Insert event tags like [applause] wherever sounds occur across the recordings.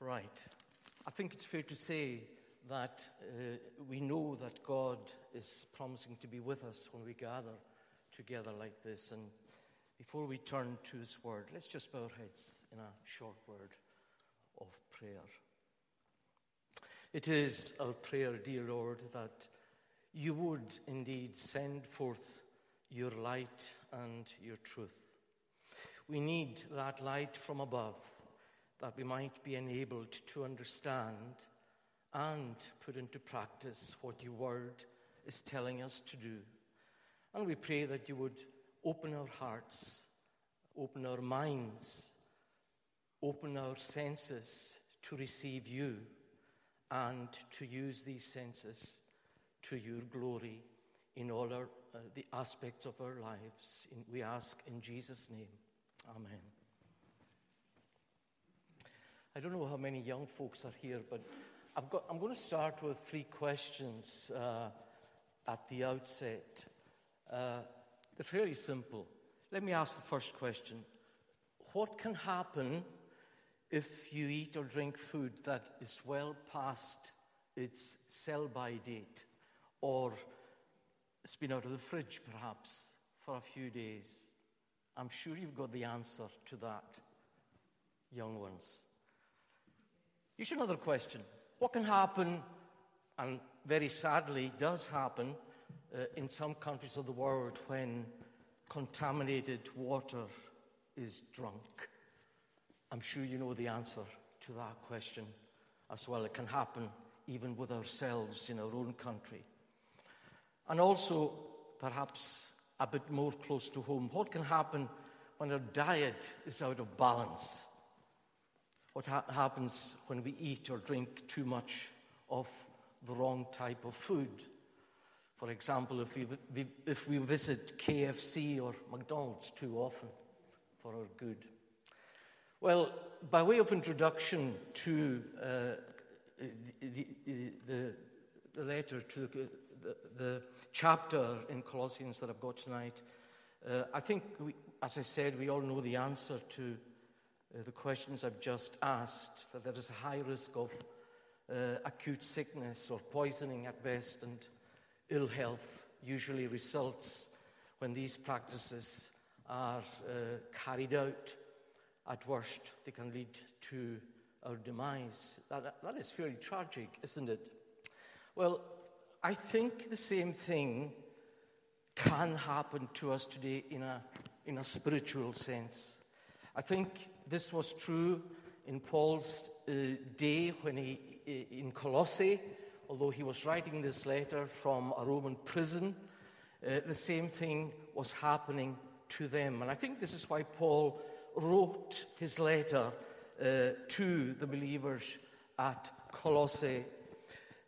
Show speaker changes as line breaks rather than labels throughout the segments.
Right. I think it's fair to say that uh, we know that God is promising to be with us when we gather together like this. And before we turn to His Word, let's just bow our heads in a short word of prayer. It is our prayer, dear Lord, that you would indeed send forth your light and your truth. We need that light from above that we might be enabled to understand and put into practice what your word is telling us to do. And we pray that you would open our hearts, open our minds, open our senses to receive you and to use these senses to your glory in all our, uh, the aspects of our lives. In, we ask in Jesus' name. Amen. I don't know how many young folks are here, but got, I'm going to start with three questions uh, at the outset. Uh, they're fairly simple. Let me ask the first question What can happen if you eat or drink food that is well past its sell by date, or it's been out of the fridge perhaps for a few days? I'm sure you've got the answer to that, young ones. Here's another question What can happen, and very sadly does happen, uh, in some countries of the world when contaminated water is drunk? I'm sure you know the answer to that question as well. It can happen even with ourselves in our own country. And also, perhaps a bit more close to home, what can happen when our diet is out of balance? What ha- happens when we eat or drink too much of the wrong type of food. For example, if we, if we visit KFC or McDonald's too often for our good. Well, by way of introduction to uh, the, the, the, letter, to the, the, chapter in Colossians that I've got tonight, uh, I think, we, as I said, we all know the answer to uh, the questions I've just asked, that there is a high risk of uh, acute sickness or poisoning at best, and ill health usually results when these practices are uh, carried out. At worst, they can lead to our demise. That, that is fairly tragic, isn't it? Well, I think the same thing can happen to us today in a, in a spiritual sense. I think this was true in Paul's uh, day when he, uh, in Colossae, although he was writing this letter from a Roman prison, uh, the same thing was happening to them. And I think this is why Paul wrote his letter uh, to the believers at Colossae.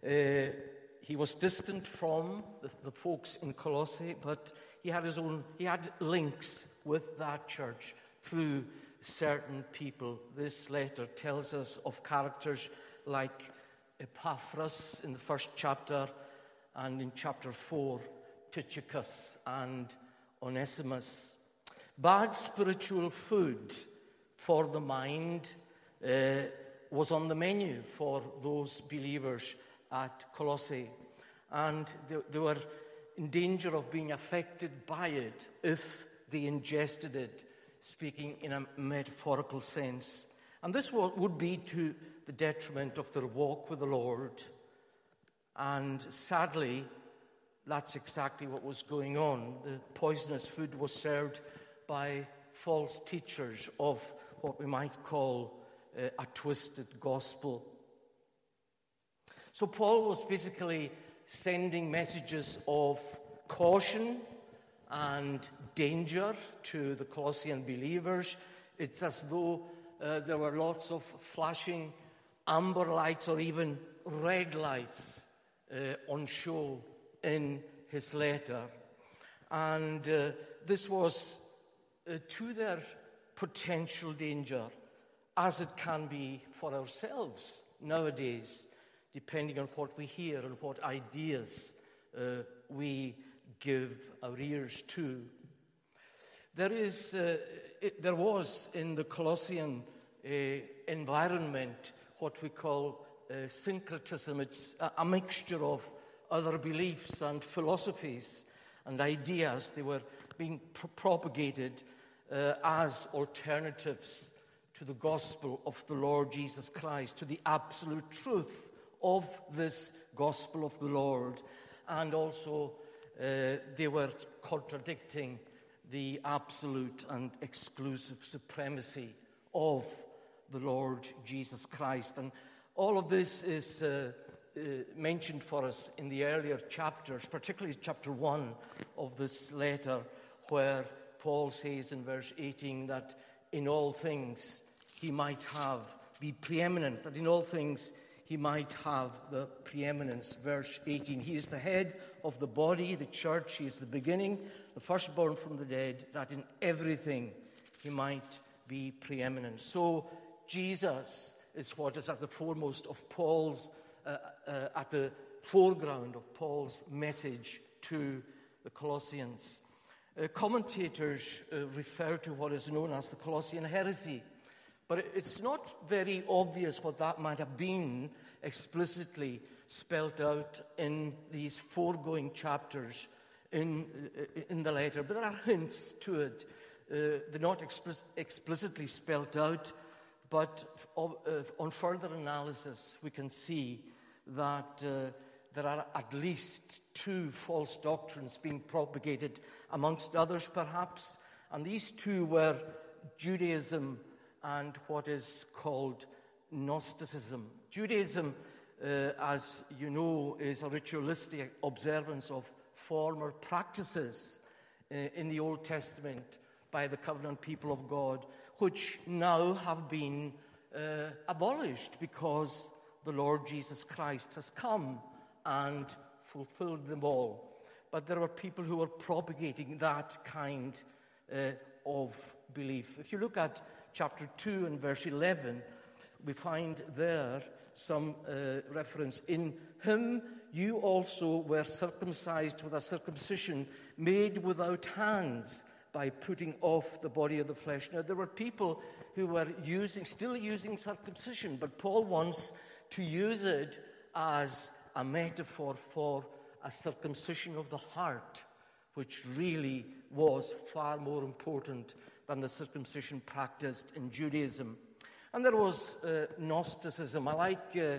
Uh, he was distant from the, the folks in Colossae, but he had his own, he had links with that church through certain people. This letter tells us of characters like Epaphras in the first chapter, and in chapter 4, Tychicus and Onesimus. Bad spiritual food for the mind uh, was on the menu for those believers at Colossae, and they, they were in danger of being affected by it if they ingested it speaking in a metaphorical sense. And this would be to the detriment of their walk with the Lord. And sadly, that's exactly what was going on. The poisonous food was served by false teachers of what we might call uh, a twisted gospel. So, Paul was basically sending messages of caution and danger to the Colossian believers. It's as though uh, there were lots of flashing amber lights or even red lights uh, on show in his letter. And uh, this was uh, to their potential danger, as it can be for ourselves nowadays, depending on what we hear and what ideas uh, we give our ears to. There, is, uh, it, there was in the Colossian uh, environment what we call uh, syncretism. It's a, a mixture of other beliefs and philosophies and ideas. They were being pro- propagated uh, as alternatives to the gospel of the Lord Jesus Christ, to the absolute truth of this gospel of the Lord. And also, uh, they were contradicting the absolute and exclusive supremacy of the Lord Jesus Christ. And all of this is uh, uh, mentioned for us in the earlier chapters, particularly chapter 1 of this letter, where Paul says in verse 18 that in all things he might have, be preeminent, that in all things he might have the preeminence. Verse 18 He is the head of the body, the church. He is the beginning, the firstborn from the dead, that in everything he might be preeminent. So Jesus is what is at the foremost of Paul's, uh, uh, at the foreground of Paul's message to the Colossians. Uh, commentators uh, refer to what is known as the Colossian heresy, but it's not very obvious what that might have been explicitly spelt out in these foregoing chapters in, uh, in the letter, but there are hints to it. Uh, they're not explicit, explicitly spelt out, but uh, on further analysis, we can see that uh, there are at least two false doctrines being propagated, amongst others perhaps. And these two were Judaism and what is called Gnosticism. Judaism, uh, as you know, is a ritualistic observance of former practices uh, in the Old Testament by the covenant people of God, which now have been uh, abolished because the Lord Jesus Christ has come and fulfilled them all. But there were people who were propagating that kind uh, of belief. If you look at chapter 2 and verse 11, we find there some uh, reference. In him you also were circumcised with a circumcision made without hands by putting off the body of the flesh. Now, there were people who were using, still using circumcision, but Paul wants to use it as a metaphor for a circumcision of the heart, which really was far more important than the circumcision practiced in Judaism. And there was uh, Gnosticism. I like uh,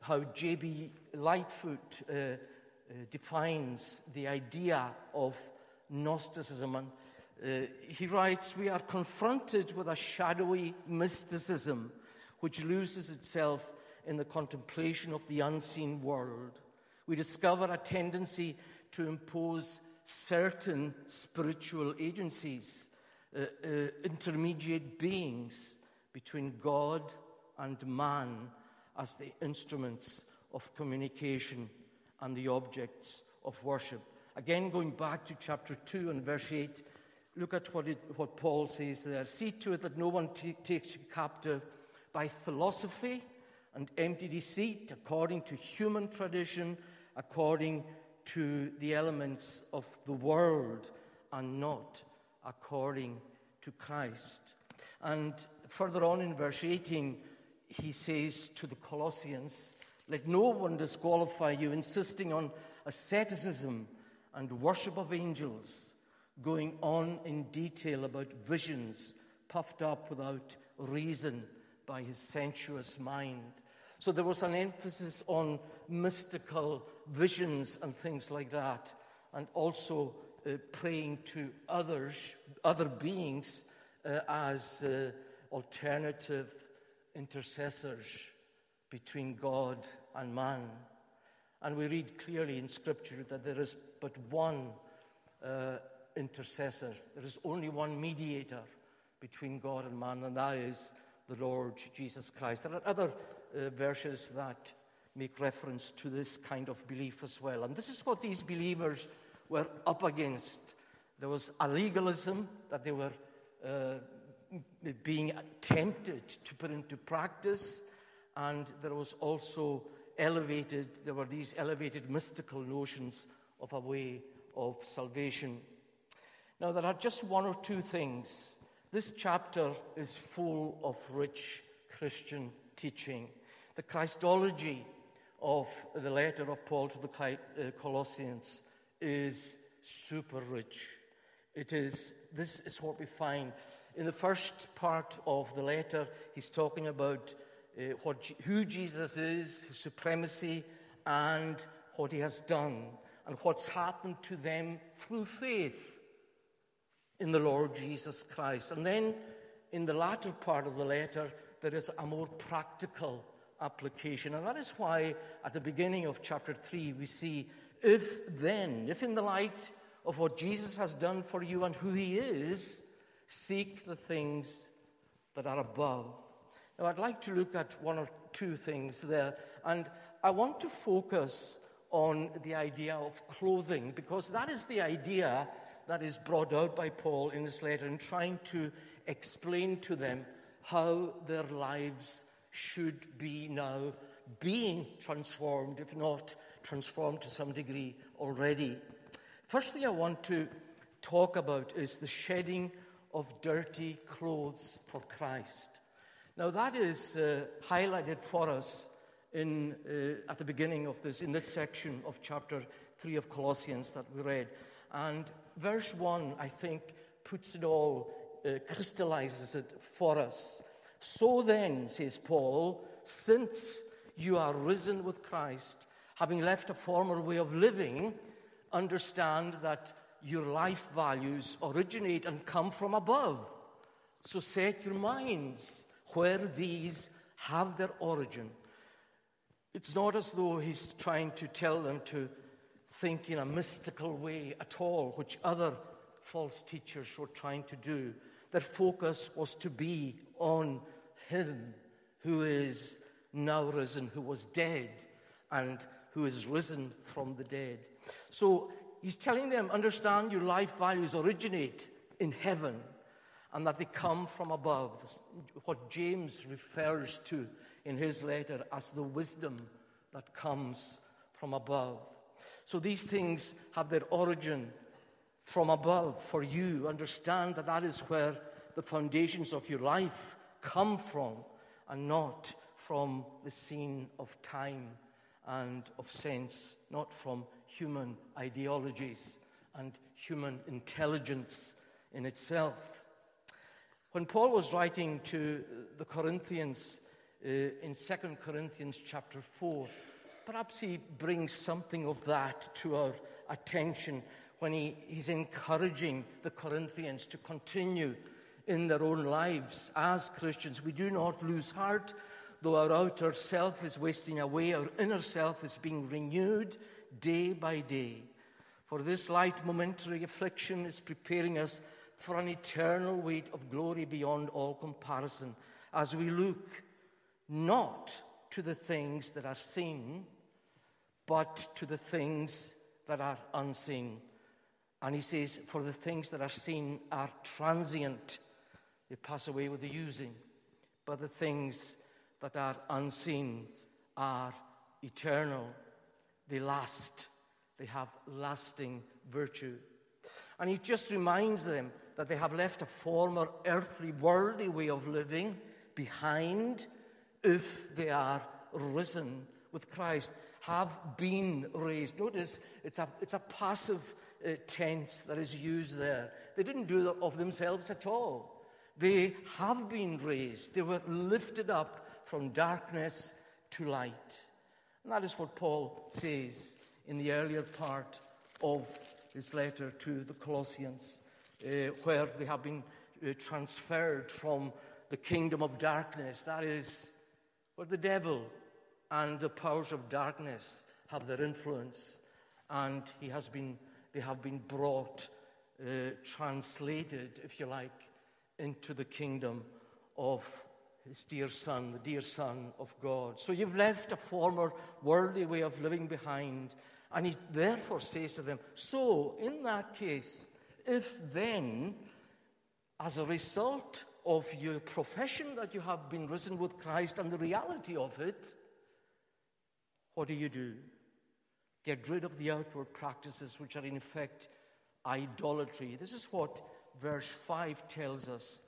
how J.B. Lightfoot uh, uh, defines the idea of Gnosticism. And uh, he writes, We are confronted with a shadowy mysticism which loses itself in the contemplation of the unseen world. We discover a tendency to impose certain spiritual agencies, uh, uh, intermediate beings between God and man as the instruments of communication and the objects of worship. Again, going back to chapter 2 and verse 8, look at what, it, what Paul says there. See to it that no one t- takes you captive by philosophy and empty deceit, according to human tradition, according to the elements of the world, and not according to Christ. And further on in verse 18, he says to the Colossians, Let no one disqualify you, insisting on asceticism and worship of angels, going on in detail about visions puffed up without reason by his sensuous mind so there was an emphasis on mystical visions and things like that, and also uh, praying to others, other beings, uh, as uh, alternative intercessors between God and man. And we read clearly in Scripture that there is but one uh, intercessor, there is only one mediator between God and man, and that is the Lord Jesus Christ. There are other uh, verses that make reference to this kind of belief as well. And this is what these believers were up against. There was a legalism that they were uh, being tempted to put into practice, and there was also elevated, there were these elevated mystical notions of a way of salvation. Now, there are just one or two things. This chapter is full of rich Christian teaching. The Christology of the letter of Paul to the uh, Colossians is super rich. It is, this is what we find. In the first part of the letter, he's talking about uh, what, who Jesus is, his supremacy, and what he has done, and what's happened to them through faith in the Lord Jesus Christ. And then in the latter part of the letter, there is a more practical application. And that is why at the beginning of chapter 3, we see if then, if in the light of what Jesus has done for you and who he is, seek the things that are above. Now, I'd like to look at one or two things there, and I want to focus on the idea of clothing because that is the idea that is brought out by Paul in this letter in trying to explain to them how their lives should be now being transformed, if not transformed to some degree already. First thing I want to talk about is the shedding of dirty clothes for Christ. Now, that is uh, highlighted for us in, uh, at the beginning of this, in this section of chapter 3 of Colossians that we read. And verse 1, I think, puts it all, uh, crystallizes it for us. So then, says Paul, since you are risen with Christ, having left a former way of living, understand that your life values originate and come from above. So set your minds where these have their origin. It's not as though he's trying to tell them to think in a mystical way at all, which other false teachers were trying to do. Their focus was to be on Him who is now risen, who was dead, and who is risen from the dead. So he's telling them, understand your life values originate in heaven and that they come from above. What James refers to in his letter as the wisdom that comes from above. So these things have their origin from above for you. Understand that that is where the foundations of your life come from and not from the scene of time and of sense, not from human ideologies and human intelligence in itself. When Paul was writing to the Corinthians uh, in 2 Corinthians chapter 4, perhaps he brings something of that to our attention when he, he's encouraging the Corinthians to continue in their own lives as Christians. We do not lose heart, though our outer self is wasting away, our inner self is being renewed day by day. For this light momentary affliction is preparing us for an eternal weight of glory beyond all comparison as we look not to the things that are seen, but to the things that are unseen. And he says, For the things that are seen are transient, they pass away with the using, but the things that are unseen are eternal, they last, they have lasting virtue. And he just reminds them that they have left a former earthly, worldly way of living behind if they are risen with Christ, have been raised. Notice it's a, it's a passive uh, tense that is used there. They didn't do it of themselves at all. They have been raised. They were lifted up from darkness to light. And that is what Paul says in the earlier part of his letter to the Colossians, uh, where they have been uh, transferred from the kingdom of darkness, that is, where the devil and the powers of darkness have their influence, and he has been, they have been brought, uh, translated, if you like, into the kingdom of his dear Son, the dear Son of God. So you've left a former worldly way of living behind. And he therefore says to them, So, in that case, if then, as a result of your profession that you have been risen with Christ and the reality of it, what do you do? Get rid of the outward practices which are in effect idolatry. This is what verse 5 tells us.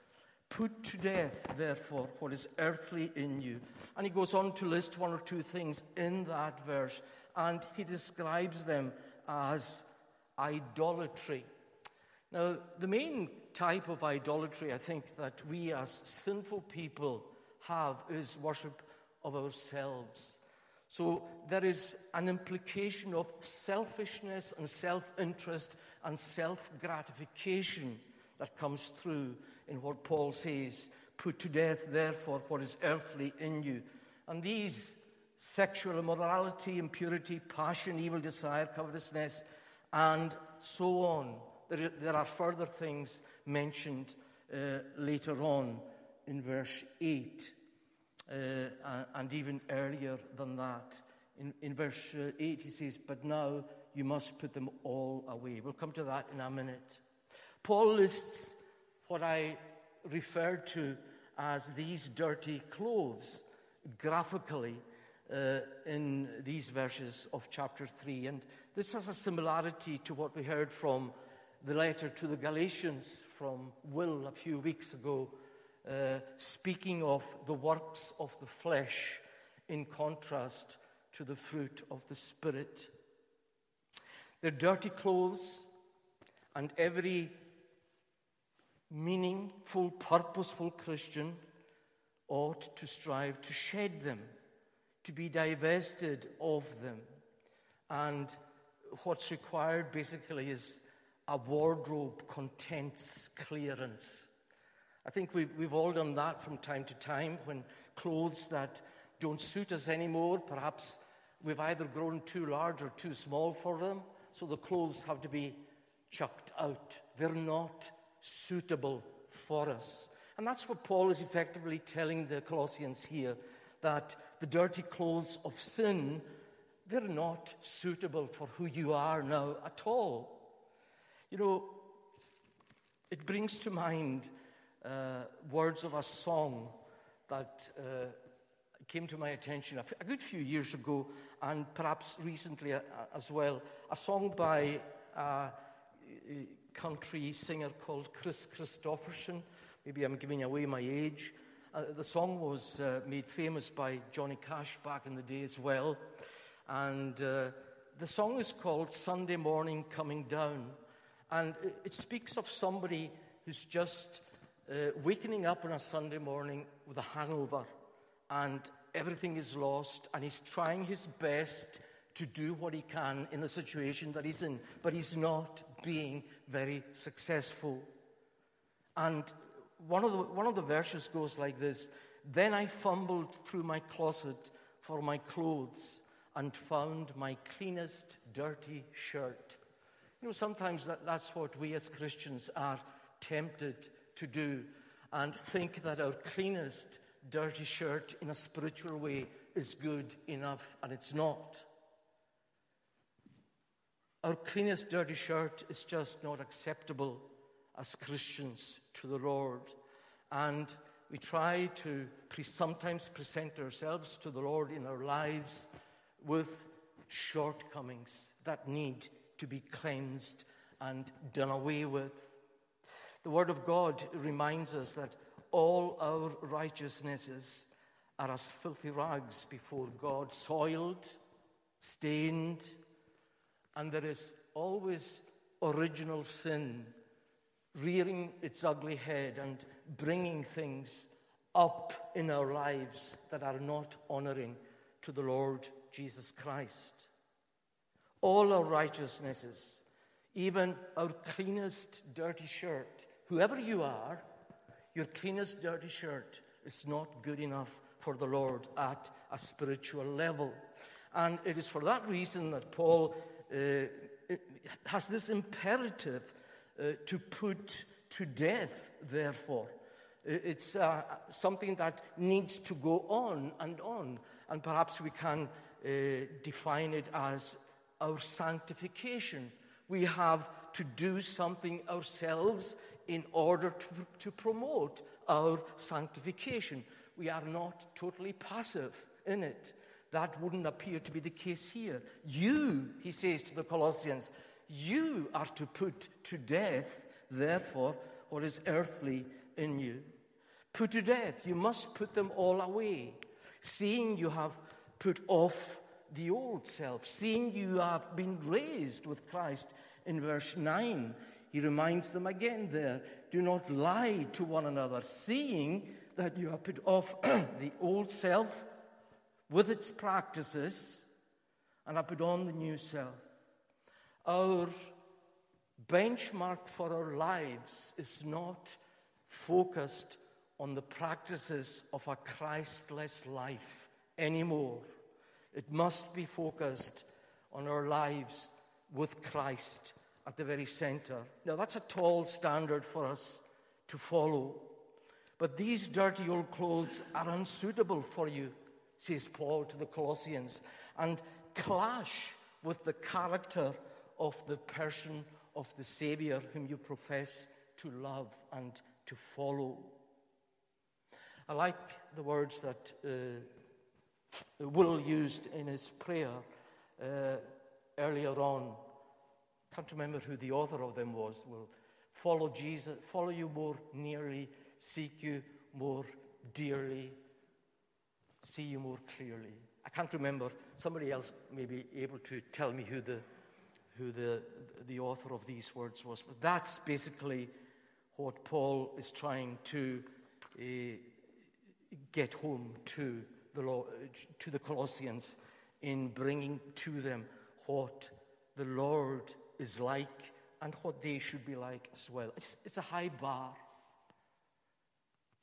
Put to death, therefore, what is earthly in you. And he goes on to list one or two things in that verse, and he describes them as idolatry. Now, the main type of idolatry I think that we as sinful people have is worship of ourselves. So there is an implication of selfishness and self interest and self gratification that comes through in what Paul says Put to death, therefore, what is earthly in you. And these sexual immorality, impurity, passion, evil desire, covetousness, and so on. There, there are further things mentioned uh, later on in verse 8 uh, and even earlier than that. In, in verse uh, 8, he says, But now you must put them all away. We'll come to that in a minute. Paul lists what I referred to as these dirty clothes graphically uh, in these verses of chapter 3. And this has a similarity to what we heard from the letter to the Galatians from Will a few weeks ago uh, speaking of the works of the flesh in contrast to the fruit of the Spirit. Their dirty clothes and every meaningful, purposeful Christian ought to strive to shed them, to be divested of them. And what's required basically is a wardrobe contents clearance. I think we, we've all done that from time to time when clothes that don't suit us anymore, perhaps we've either grown too large or too small for them, so the clothes have to be chucked out. They're not suitable for us. And that's what Paul is effectively telling the Colossians here that the dirty clothes of sin, they're not suitable for who you are now at all. You know, it brings to mind uh, words of a song that uh, came to my attention a good few years ago, and perhaps recently uh, as well. A song by a country singer called Kris Kristofferson. Maybe I'm giving away my age. Uh, the song was uh, made famous by Johnny Cash back in the day as well. And uh, the song is called Sunday Morning Coming Down. And it, it speaks of somebody who's just uh, waking up on a Sunday morning with a hangover and everything is lost, and he's trying his best to do what he can in the situation that he's in, but he's not being very successful. And one of the, one of the verses goes like this Then I fumbled through my closet for my clothes and found my cleanest dirty shirt. You know, sometimes that, that's what we as Christians are tempted to do and think that our cleanest dirty shirt in a spiritual way is good enough, and it's not. Our cleanest dirty shirt is just not acceptable as Christians to the Lord. And we try to pre- sometimes present ourselves to the Lord in our lives with shortcomings that need to be cleansed and done away with. The Word of God reminds us that all our righteousnesses are as filthy rags before God, soiled, stained, and there is always original sin rearing its ugly head and bringing things up in our lives that are not honoring to the Lord Jesus Christ. All our righteousnesses, even our cleanest dirty shirt, whoever you are, your cleanest dirty shirt is not good enough for the Lord at a spiritual level. And it is for that reason that Paul has this imperative uh, to put to death, therefore. It's uh, something that needs to go on and on. And perhaps we can uh, define it as our sanctification. We have to do something ourselves in order to, to promote our sanctification. We are not totally passive in it. That wouldn't appear to be the case here. You, he says to the Colossians, you are to put to death, therefore, what is earthly in you. put to death. You must put them all away. Seeing you have put off the old self, seeing you have been raised with Christ in verse 9, he reminds them again there do not lie to one another, seeing that you have put off [clears throat] the old self with its practices and have put on the new self. Our benchmark for our lives is not focused on the practices of a Christless life anymore. It must be focused on our lives with Christ at the very center. Now, that's a tall standard for us to follow. But these dirty old clothes are unsuitable for you, says Paul to the Colossians, and clash with the character of the person of the Savior whom you profess to love and to follow. I like the words that uh, Will used in his prayer uh, earlier on. Can't remember who the author of them was. Will follow Jesus, follow you more nearly, seek you more dearly, see you more clearly. I can't remember. Somebody else may be able to tell me who the who the the author of these words was. But that's basically what Paul is trying to uh, get home to the, law, to the Colossians in bringing to them what the Lord is like and what they should be like as well. It's, it's a high bar.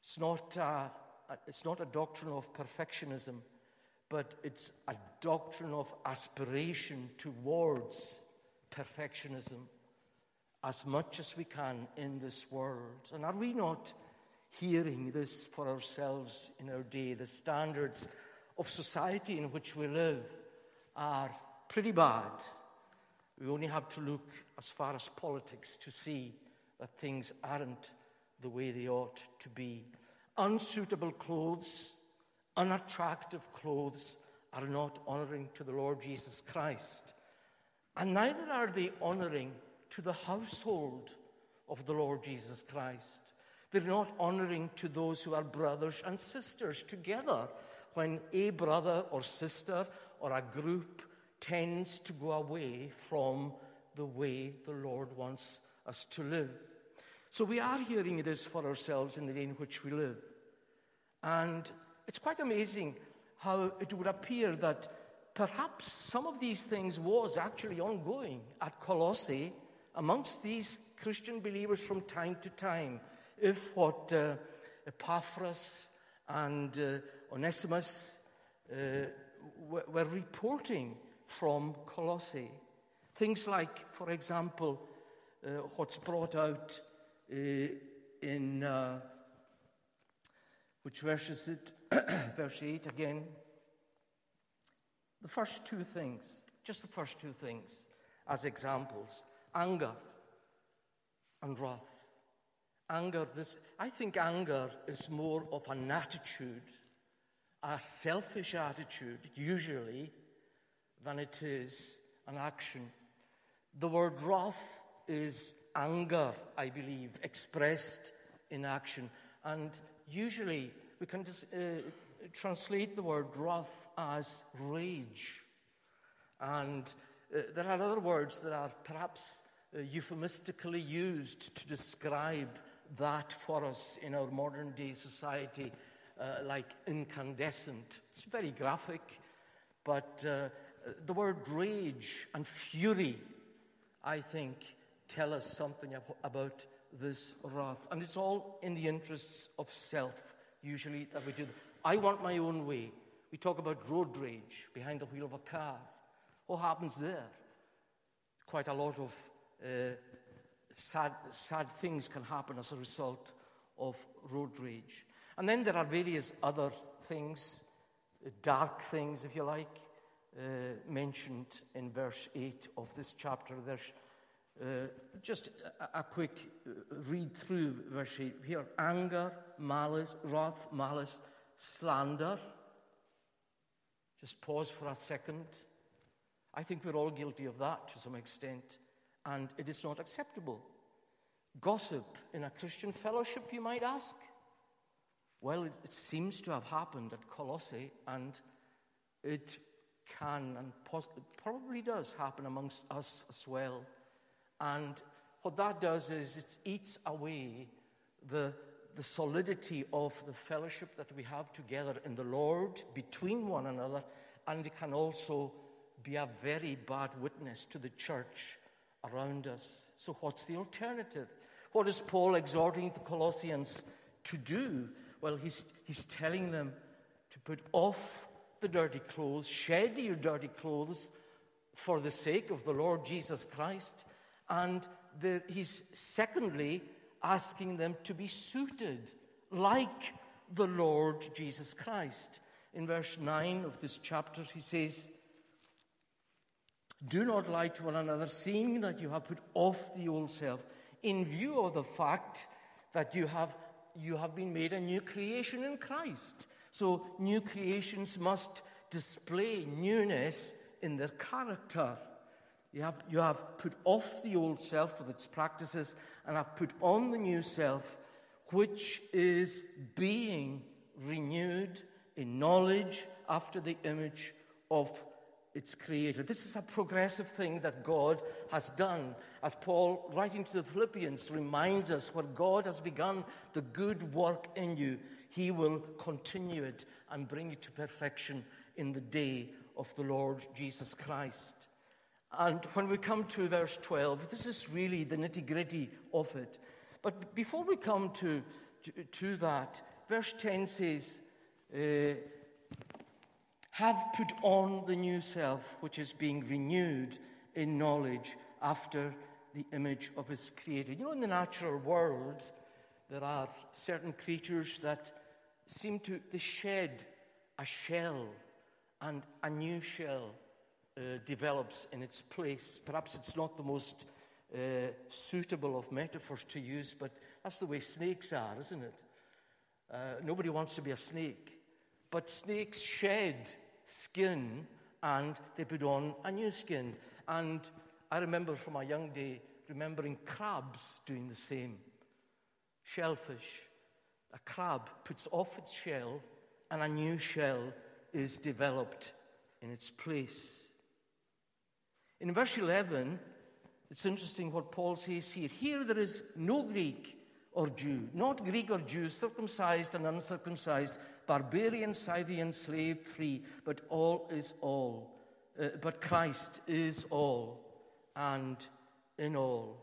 It's not, a, Uh, it's not a doctrine of perfectionism, but it's a doctrine of aspiration towards perfectionism as much as we can in this world. And are we not hearing this for ourselves in our day? The standards of society in which we live are pretty bad. We only have to look as far as politics to see that things aren't the way they ought to be. Unsuitable clothes, unattractive clothes are not honoring to the Lord Jesus Christ. And neither are they honoring to the household of the Lord Jesus Christ. They're not honoring to those who are brothers and sisters together when a brother or sister or a group tends to go away from the way the Lord wants us to live. So we are hearing this for ourselves in the day in which we live. And it's quite amazing how it would appear that perhaps some of these things was actually ongoing at Colossae amongst these Christian believers from time to time. If what uh, Epaphras and uh, Onesimus uh, were, were reporting from Colossae. Things like, for example, uh, what's brought out in, uh, which verse is it? [clears throat] verse 8 again. The first two things, just the first two things as examples anger and wrath. Anger, this, I think anger is more of an attitude, a selfish attitude, usually, than it is an action. The word wrath is anger, I believe, expressed in action. And usually we can just, uh, translate the word wrath as rage. And uh, there are other words that are perhaps uh, euphemistically used to describe that for us in our modern day society, uh, like incandescent. It's very graphic, but uh, the word rage and fury, I think, tell us something about this wrath. And it's all in the interests of self, usually, that we do. I want my own way. We talk about road rage behind the wheel of a car. What happens there? Quite a lot of uh, sad, sad things can happen as a result of road rage. And then there are various other things, dark things, if you like, uh, mentioned in verse 8 of this chapter. There's uh, just a, a quick uh, read through verse 8 here anger, malice, wrath, malice, slander. Just pause for a second. I think we're all guilty of that to some extent, and it is not acceptable. Gossip in a Christian fellowship, you might ask. Well, it, it seems to have happened at Colossae, and it can and pos- probably does happen amongst us as well. And what that does is it eats away the, the solidity of the fellowship that we have together in the Lord between one another, and it can also be a very bad witness to the church around us. So, what's the alternative? What is Paul exhorting the Colossians to do? Well, he's, he's telling them to put off the dirty clothes, shed your dirty clothes for the sake of the Lord Jesus Christ. And the, he's secondly asking them to be suited like the Lord Jesus Christ. In verse 9 of this chapter, he says, Do not lie to one another, seeing that you have put off the old self, in view of the fact that you have you have been made a new creation in Christ. So, new creations must display newness in their character. You have, you have put off the old self with its practices and have put on the new self, which is being renewed in knowledge after the image of its creator. This is a progressive thing that God has done. As Paul, writing to the Philippians, reminds us what God has begun, the good work in you, he will continue it and bring it to perfection in the day of the Lord Jesus Christ. And when we come to verse 12, this is really the nitty gritty of it. But before we come to, to, to that, verse 10 says, uh, have put on the new self, which is being renewed in knowledge after the image of his creator. You know, in the natural world, there are certain creatures that seem to they shed a shell, and a new shell uh, develops in its place. Perhaps it's not the most uh, suitable of metaphors to use, but that's the way snakes are, isn't it? Uh, nobody wants to be a snake. But snakes shed skin and they put on a new skin. And I remember from my young day remembering crabs doing the same. Shellfish. A crab puts off its shell and a new shell is developed in its place. In verse 11, it's interesting what Paul says here. Here there is no Greek or Jew, not Greek or Jew, circumcised and uncircumcised, barbarian, Scythian, slave, free, but all is all. Uh, but Christ is all and in all.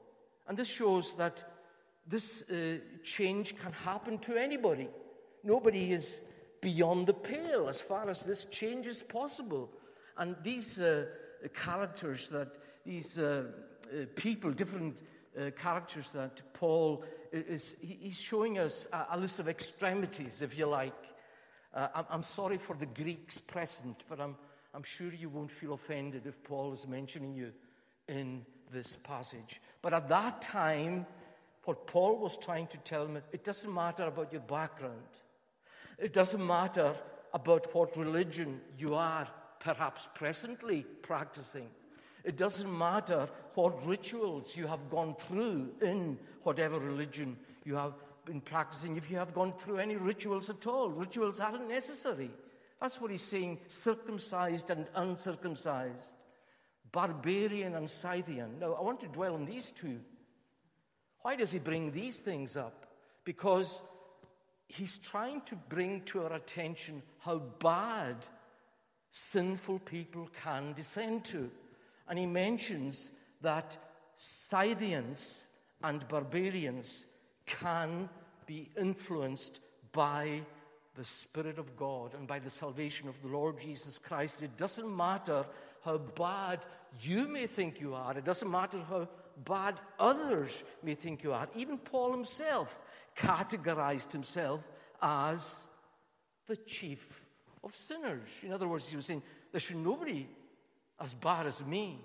And this shows that this uh, change can happen to anybody. Nobody is beyond the pale as far as this change is possible. And these uh, characters that these uh, uh, people, different uh, characters that Paul is, he's showing us a, list of extremities, if you like. I'm, sorry for the Greeks present, but I'm, I'm sure you won't feel offended if Paul is mentioning you in this passage. But at that time, what Paul was trying to tell them, it doesn't matter about your background. It doesn't matter about what religion you are perhaps presently practicing. It doesn't matter what rituals you have gone through in whatever religion you have been practicing, if you have gone through any rituals at all. Rituals aren't necessary. That's what he's saying circumcised and uncircumcised, barbarian and Scythian. Now, I want to dwell on these two. Why does he bring these things up? Because he's trying to bring to our attention how bad sinful people can descend to. And he mentions that Scythians and barbarians can be influenced by the Spirit of God and by the salvation of the Lord Jesus Christ. It doesn't matter how bad you may think you are, it doesn't matter how bad others may think you are. Even Paul himself categorized himself as the chief of sinners. In other words, he was saying, There should nobody as bad as me.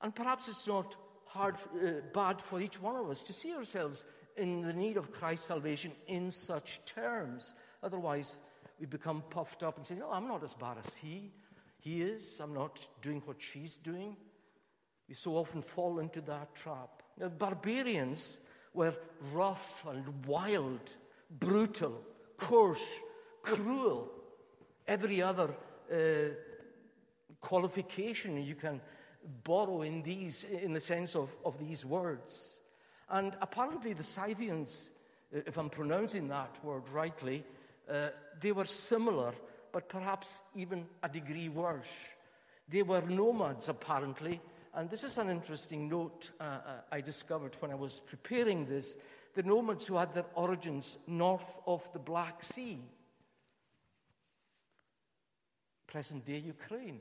And perhaps it's not hard, uh, bad for each one of us to see ourselves in the need of Christ's salvation in such terms. Otherwise, we become puffed up and say, No, I'm not as bad as he. He is. I'm not doing what she's doing. We so often fall into that trap. Now, barbarians were rough and wild, brutal, coarse, cruel, every other uh, qualification you can borrow in these, in the sense of, of these words. And apparently the Scythians, uh, if I'm pronouncing that word rightly, uh, they were similar, but perhaps even a degree worse. They were nomads, apparently, and this is an interesting note uh, uh, I discovered when I was preparing this. The nomads who had their origins north of the Black Sea, present day Ukraine.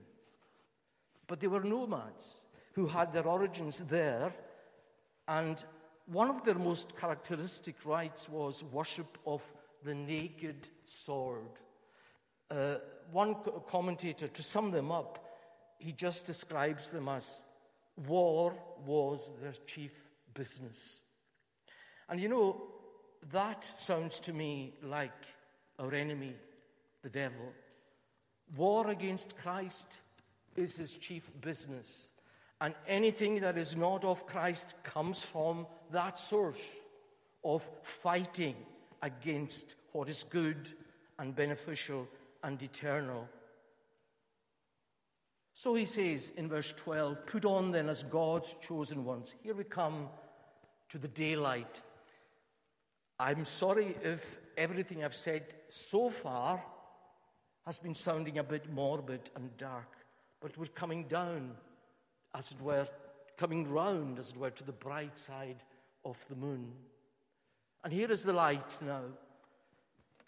But they were nomads who had their origins there, and one of their most characteristic rites was worship of the naked sword. Uh, one commentator, to sum them up, he just describes them as war was their chief business. And you know, that sounds to me like our enemy, the devil. War against Christ is his chief business. And anything that is not of Christ comes from that source of fighting against what is good and beneficial and eternal. So he says in verse 12, Put on then as God's chosen ones. Here we come to the daylight. I'm sorry if everything I've said so far has been sounding a bit morbid and dark, but we're coming down, as it were, coming round, as it were, to the bright side of the moon. And here is the light now.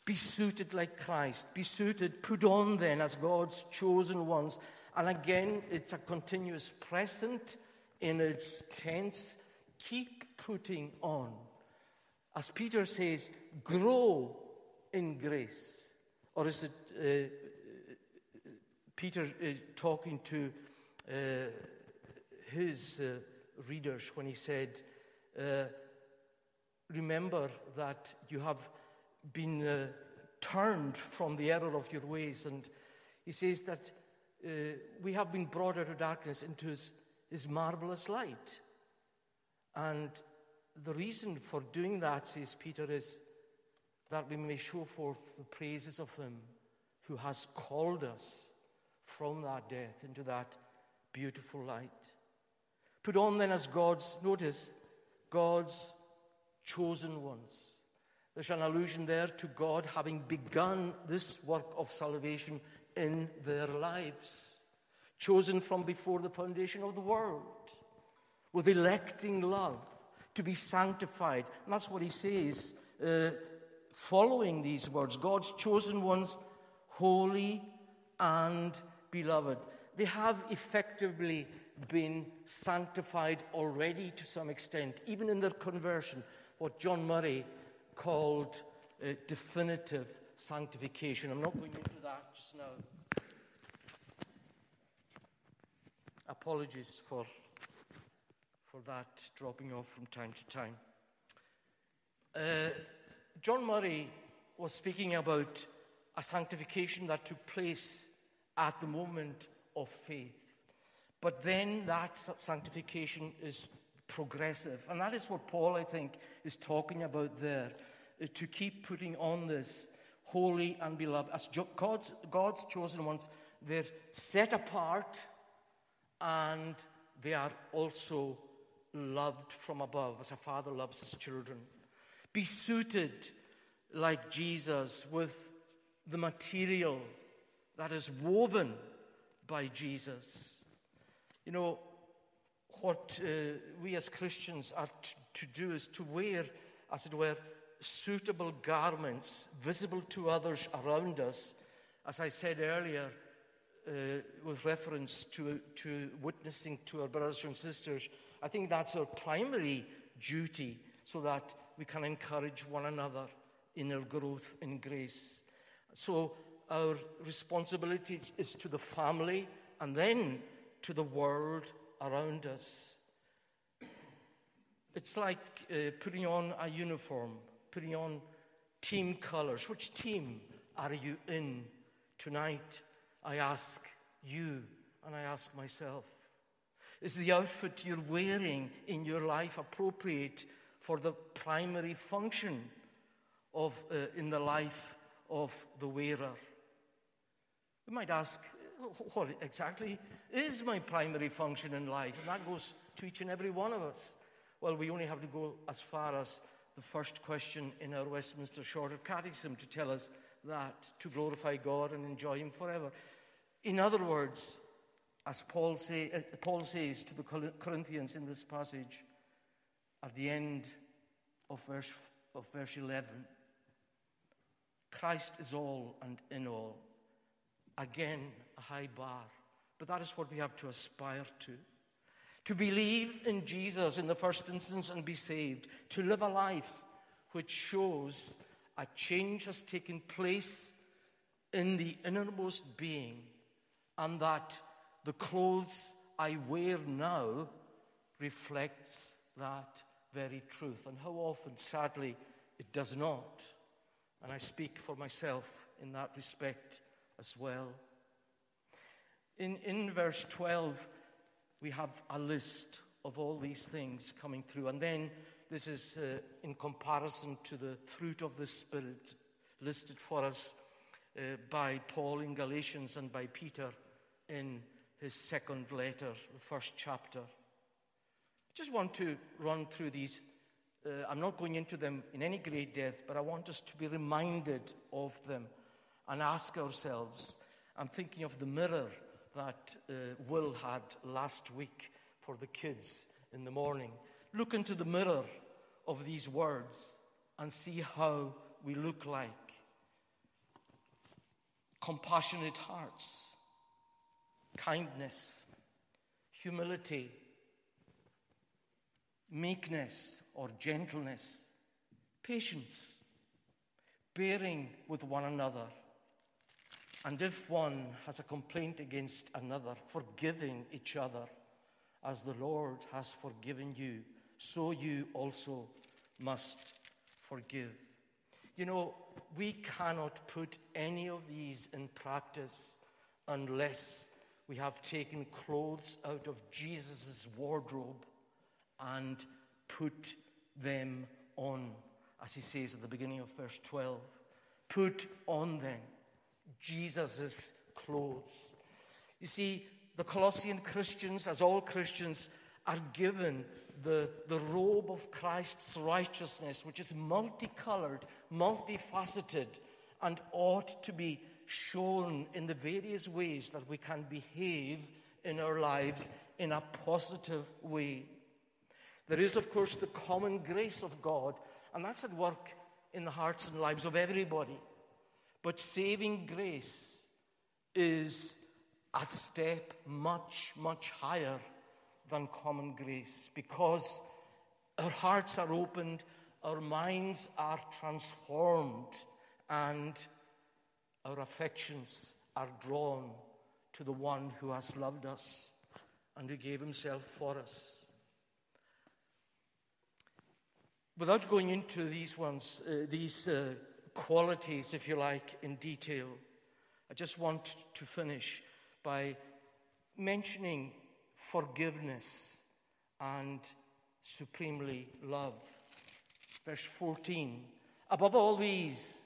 Be suited like Christ. Be suited, put on then as God's chosen ones and again, it's a continuous present in its tense. Keep putting on. As Peter says, grow in grace. Or is it uh, Peter uh, talking to uh, his uh, readers when he said, uh, Remember that you have been turned from the error of your ways. And he says that we have been brought out of darkness into his, his marvelous light. And the reason for doing that, says Peter, is that we may show forth the praises of him who has called us from that death into that beautiful light. Put on then as God's, notice, God's chosen ones. There's an allusion there to God having begun this work of salvation in their lives, chosen from before the foundation of the world, with electing love to be sanctified. And that's what he says uh, following these words God's chosen ones, holy and beloved. They have effectively been sanctified already to some extent, even in their conversion, what John Murray called uh, definitive sanctification. I'm not going into that just now. Apologies for, for that dropping off from time to time. Uh, John Murray was speaking about a sanctification that took place at the moment of faith. But then that sanctification is progressive. And that is what Paul, I think, is talking about there. Uh, to keep putting on this holy and beloved. As God's, God's chosen ones, they're set apart and they are also loved from above, as a father loves his children. Be suited like Jesus with the material that is woven by Jesus. You know, what uh, we as Christians are t- to do is to wear, as it were, suitable garments visible to others around us, as I said earlier, uh, with reference to, to witnessing to our brothers and sisters, I think that's our primary duty so that we can encourage one another in our growth in grace. So, our responsibility is to the family and then to the world around us. It's like uh, putting on a uniform putting on team colors. Which team are you in tonight? I ask you and I ask myself. Is the outfit you're wearing in your life appropriate for the primary function of uh, in the life of the wearer. We might ask, what exactly is my primary function in life? And that goes to each and every one of us. Well, we only have to go as far as the first question in our Westminster Shorter Catechism to tell us that, to glorify God and enjoy Him forever. In other words, as Paul, say, uh, Paul says to the Corinthians in this passage, at the end of verse, of verse 11, Christ is all and in all. Again, a high bar. But that is what we have to aspire to. To believe in Jesus in the first instance and be saved. To live a life which shows a change has taken place in the innermost being and that the clothes I wear now reflects that very truth. And how often, sadly, it does not. And I speak for myself in that respect as well. In, in verse 12, we have a list of all these things coming through. And then this is uh, in comparison to the fruit of the Spirit listed for us uh, by Paul in Galatians and by Peter in his second letter, the first chapter. Just want to run through these. Uh, I'm not going into them in any great depth, but I want us to be reminded of them and ask ourselves. I'm thinking of the mirror that uh, Will had last week for the kids in the morning. Look into the mirror of these words and see how we look like. Compassionate hearts, kindness, humility, meekness or gentleness, patience, bearing with one another and if one has a complaint against another, forgiving each other as the Lord has forgiven you, so you also must forgive. You know, we cannot put any of these in practice unless we have taken clothes out of Jesus' wardrobe and put them on, as he says at the beginning of verse 12. Put on then Jesus' clothes. You see, the Colossian Christians, as all Christians, are given the, the robe of Christ's righteousness, which is multicolored, multifaceted, and ought to be shown in the various ways that we can behave in our lives in a positive way. There is, of course, the common grace of God, and that's at work in the hearts and lives of everybody. But saving grace is a step much, much higher than common grace because our hearts are opened, our minds are transformed, and our affections are drawn to the one who has loved us and who gave himself for us. Without going into these ones, uh, these uh, qualities, if you like, in detail. I just want to finish by mentioning forgiveness and supremely love. Verse 14 Above all these,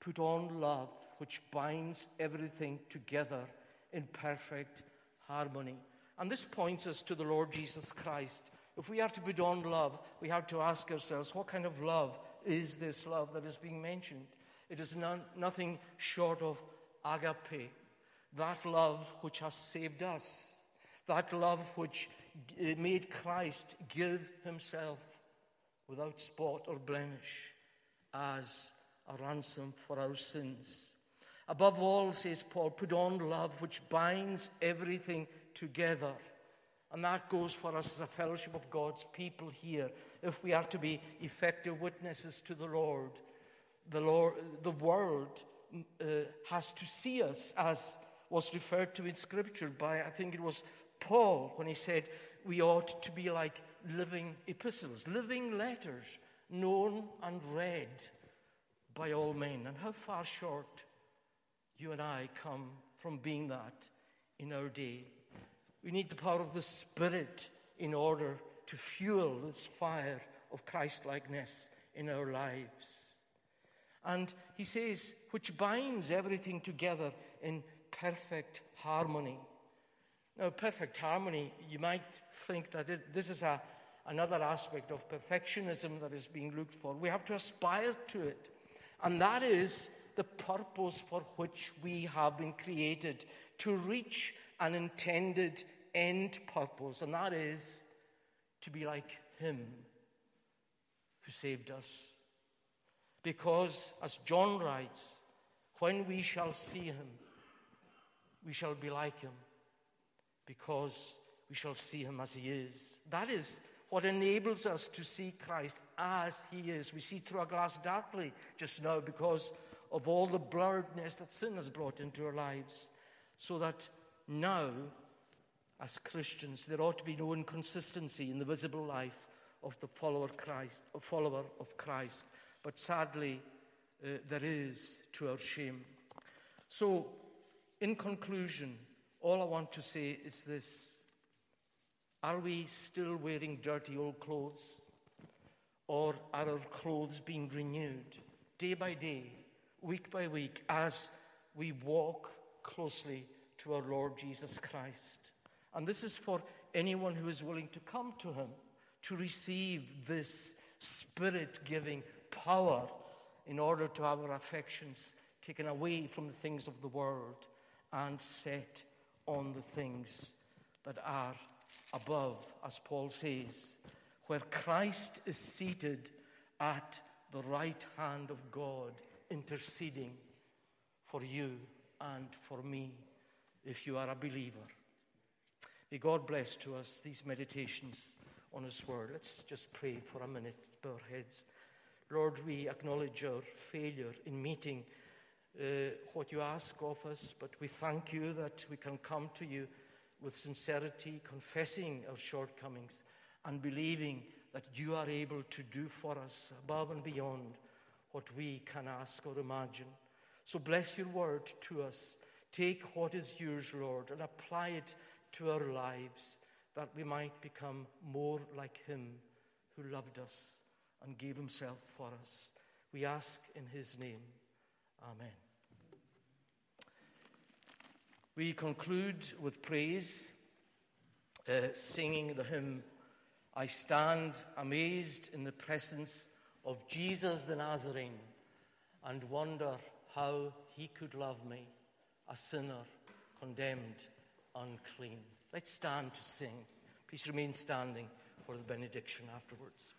put on love, which binds everything together in perfect harmony. And this points us to the Lord Jesus Christ. If we are to put on love, we have to ask ourselves, what kind of love is this love that is being mentioned. It is nothing short of agape, that love which has saved us, that love which eh, made Christ give himself without spot or blemish as a ransom for our sins. Above all, says Paul, put on love which binds everything together and that goes for us as a fellowship of God's people here. If we are to be effective witnesses to the Lord, the, Lord, the world uh, has to see us as was referred to in Scripture by, I think it was Paul, when he said we ought to be like living epistles, living letters, known and read by all men. And how far short you and I come from being that in our day. We need the power of the Spirit in order to fuel this fire of Christlikeness in our lives. And he says, which binds everything together in perfect harmony. Now, perfect harmony, you might think that it, this is a, another aspect of perfectionism that is being looked for. We have to aspire to it. And that is the purpose for which we have been created to reach an intended end purpose, and that is to be like Him who saved us. Because, as John writes, when we shall see Him, we shall be like Him, because we shall see Him as He is. That is what enables us to see Christ as He is. We see through a glass darkly just now because of all the blurredness that sin has brought into our lives. So that now, as Christians, there ought to be no inconsistency in the visible life of the follower, Christ, follower of Christ. But sadly, uh, there is to our shame. So, in conclusion, all I want to say is this are we still wearing dirty old clothes? Or are our clothes being renewed day by day, week by week, as we walk closely to our Lord Jesus Christ? And this is for anyone who is willing to come to Him to receive this spirit giving power in order to have our affections taken away from the things of the world and set on the things that are above, as Paul says, where Christ is seated at the right hand of God, interceding for you and for me, if you are a believer. May God bless to us these meditations on His Word. Let's just pray for a minute, bow our heads. Lord, we acknowledge our failure in meeting uh, what you ask of us, but we thank you that we can come to you with sincerity, confessing our shortcomings, and believing that you are able to do for us above and beyond what we can ask or imagine. So bless your word to us. Take what is yours, Lord, and apply it to our lives that we might become more like Him who loved us and gave Himself for us. We ask in His name. Amen. We conclude with praise, uh, singing the hymn, I stand amazed in the presence of Jesus the Nazarene and wonder how he could love me, a sinner condemned unclean. Let's stand to sing. Please remain standing for the benediction afterwards.